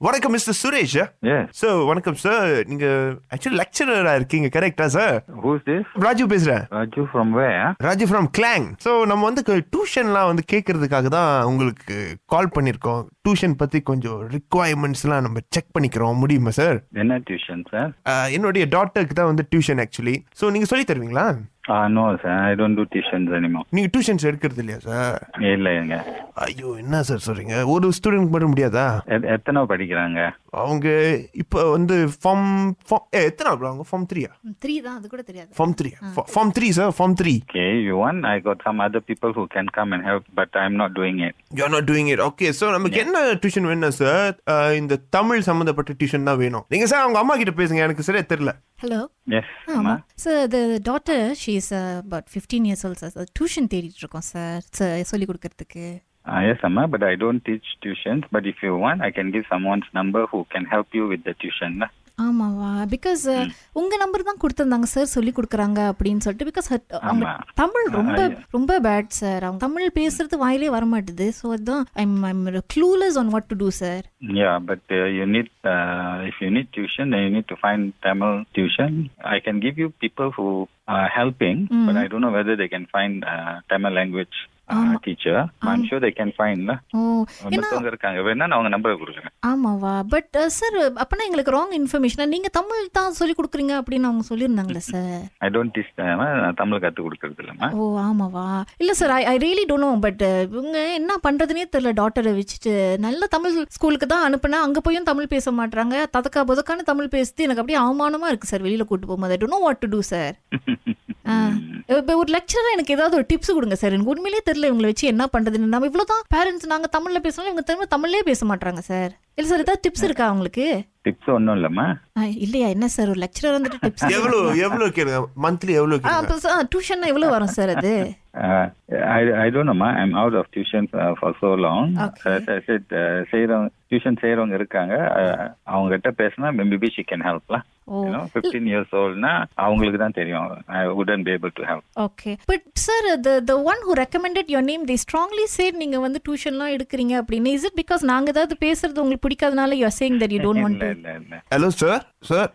வணக்கம் mister Suresh. Sir வணக்கம் sir நீங்க ஆக்சுவலி லெக்சரரா இருக்கீங்க கரெக்டா சார் Who's this? ராஜு பேசுறேன். Raju from where? Raju from Klang so நம்ம வந்து டியூஷன்லாம் வந்து கேட்கறதுக்காக தான் உங்களுக்கு கால் பண்ணியிருக்கோம் டியூஷன் பத்தி கொஞ்சம் ரிக்குவயர்மெண்ட்ஸ்லாம் நம்ம செக் பண்ணிக்கிறோம். முடியுமா சார் என்ன டியூஷன் சார் என்னுடைய டாட்டருக்கு தான் வந்து டியூஷன் ஆக்சுவலி ஸோ நீங்க சொல்லி தருவீங்களா? No sir I don't do tuitions anymore. நீங்க டியூஷன்ஸ் எடுக்கிறது இல்லையா சார் இல்லைங்க. ஐயோ என்ன சார் சொல்றீங்க? ஒரு ஸ்டூடெண்ட் மட்டும் முடியாதா? எத்- எத்தனை படிக்கிறாங்க. அவங்க இப்போ வந்து ஃபார்ம் எத்தனை அவங்க? ஃபார்ம் த்ரீயா த்ரீ தான். அது கூட தெரியாது. Form three form three sir form three Okay, you want? I got some other people who can come and help, but I'm not doing it. You're not doing it okay so நமக்கு என்ன tuition வேணும் sir இந்த தமிழ் சம்மந்தப்பட்ட tuition தான் வேணும். நீங்க sir அவங்க அம்மா கிட்ட பேசுங்க. எனக்கு சரியா தெரியல. ஹலோ Yes, ஆமா ma. Sir the daughter she is about fifteen years old sir tuition தேடிட்டு இருக்கோம் சார் சார் சொல்லி கொடுக்கறதுக்கு Uh, yes, Amma, but I don't teach tuitions. But if you want, I can give someone's number who can help you with the tuition. ஆமாவா because உங்க number தான் கொடுத்துருந்தாங்க sir சொல்லி கொடுக்குறாங்க அப்படின்னு சொல்லிட்டு பிகாஸ் அவங்க. தமிழ் ரொம்ப. ரொம்ப பேட் சார் அவங்க தமிழ் பேசுறது வாயிலே வர மாட்டுது ஸோ அதுதான் I'm I'm clueless on what to do sir Yeah, but uh, you need, uh, if you need tuition, then you need to find Tamil tuition. I can give you people who are helping, but I don't know whether they uh, uh, sure they can find. lah. ஓ மத்தவங்க இருக்காங்க வேணா நான் அவங்க நம்பரை கொடுக்குறேன். ஆமாவா? But sir அப்பனா எங்களுக்கு ராங் இன்ஃபர்மேஷனா நீங்க தமிழ் தான் சொல்லி கொடுக்குறீங்க அப்படின்னு அவங்க சொல்லியிருந்தாங்களே sir I don't teach Tamil கொடுக்கறது ஓ ஆமாவா? இல்ல sir I I really don't know but இவங்க என்ன பண்றதுனே தெரியல டாட்டரை வச்சுட்டு. நல்ல தமிழ் ஸ்கூலுக்கு தான் அனுப்புனா அங்க போயும் தமிழ் பேச மாட்டாங்க ததக்கா புதக்கான தமிழ் பேசுறது எனக்கு அப்படியே அவமானமா இருக்கு சார் வெளியில கூட்டு போகும்போது. I don't know what to do sir இப்போ ஒரு லெக்சரர் எனக்கு ஏதாவது ஒரு டிப்ஸ் கொடுங்க சார் எனக்கு உண்மையிலேயே தெரியல இவங்களை வச்சு என்ன பண்றதுன்னு. நம்ம இவ்வளவுதான் பேரண்ட்ஸ் நாங்க தமிழ்ல பேசணும் இவங்க திரும்ப தமிழ்லயே பேச மாட்டாங்க சார் இல்ல சார் ஏதாவது டிப்ஸ் இருக்கா அவங்களுக்கு? டிப்ஸ் ஒன்றும் இல்லைம்மா. இல்லையா? என்ன சார் ஒரு லெக்சரர் வந்துட்டு டிப்ஸ் எவ்வளோ எவ்வளோ கேளுங்க? மந்த்லி எவ்வளோ கேளுங்க? டியூஷன் எவ்வளவு வரும் சார் அது? I I don't நோம்மா I'm out of tuition for so long Okay. செய்கிறவங்க டியூஷன் செய்கிறவங்க இருக்காங்க. Uh, அவங்க கிட்ட பேசினா மேபி ஷி கேன் ஹெல்ப்லாம் ஓ. ஃபிஃப்டீன் இயர்ஸ் ஓல்ட்னா அவங்களுக்கு தான் தெரியும். I wouldn't be able to help okay but sir the the one who recommended your name the strongly said நீங்க வந்து டியூஷன்லாம் எடுக்கிறீங்க அப்படின்னு. இஸ் இட் பிகாஸ் நாங்க ஏதாவது பேசுறது உங்களுக்கு பிடிக்காதனால you are saying that you don't want hello sir sir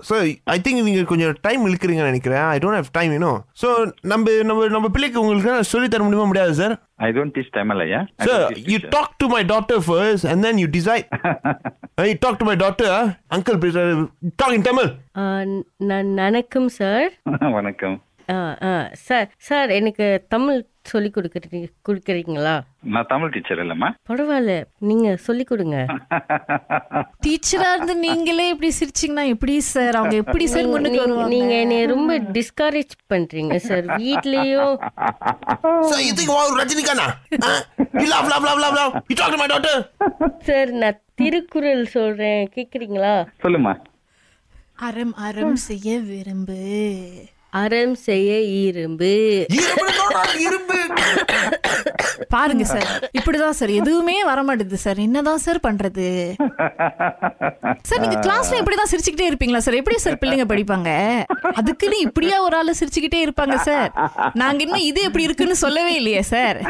sir I think நீங்க கொஞ்சம் டைம் இழுக்கிறீங்கன்னு நினைக்கிறேன் ஐ டோன்ட் ஹேவ் டைம் இன்னும் ஸோ நம்ம நம்ம நம்ம பிள்ளைக்கு உங்களுக்கு சொல்லி தர முடியுமா முடியாது sir I don't teach Tamil ஐயா sir you talk to my daughter first and then you decide you talk to my daughter uncle talk in Tamil நான் வணக்கம் சார் வணக்கம் சார் சார் எனக்கு தமிழ் சொல்லி கொடுக்குறீங்க கொடுக்குறீங்களா? நான் தமிழ் டீச்சர் இல்லைம்மா. பரவாயில்ல. நீங்க சொல்லி கொடுங்க. டீச்சரா இருந்து நீங்களே இப்படி சிரிச்சீங்கன்னா எப்படி சார்? அவங்க எப்படி சார் முன்னுக்கு நீங்க- வருவாங்க? நீங்க என்னை ரொம்ப டிஸ்கரேஜ் பண்றீங்க சார். வீட்லயும் sir you think wow ரஜினிகானா love love love love love you talk to my daughter sir நான் திருக்குறள் சொல்றேன். கேக்குறீங்களா? சொல்லுமா அறம் அறம் செய்ய விரும்பு. அறம் செய்ய இரும்பு. இரும்பு. பாருங்க சார் இப்படிதான் சார் எதுவுமே வர மாட்டேது சார். என்னதான் சார் பண்றது? சார் நீங்க கிளாஸ்ல இப்படிதான் சிரிச்சுக்கிட்டே இருப்பீங்களா சார்? எப்படி சார் பிள்ளைங்க படிப்பாங்க? அதுக்குன்னு இப்படியா ஒரு ஆளு சிரிச்சுக்கிட்டே இருப்பாங்க சார். நாங்க இன்னும் இது எப்படி இருக்குன்னு சொல்லவே இல்லையே சார்.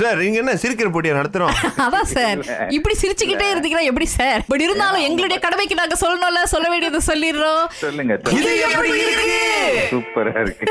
சார் நீங்க என்ன சிரிக்கிற போட்டியா நடத்துறோம்? அதான் சார் இப்படி சிரிச்சுக்கிட்டே இருந்தீங்கன்னா எப்படி சார்? பட் இருந்தாலும் எங்களுடைய கடமைக்கு நாங்க சொல்லணும்ல சொல்ல வேண்டியதை சொல்லிடுறோம். சொல்லுங்க. இது எப்படி இருக்கு? சூப்பரா இருக்கு.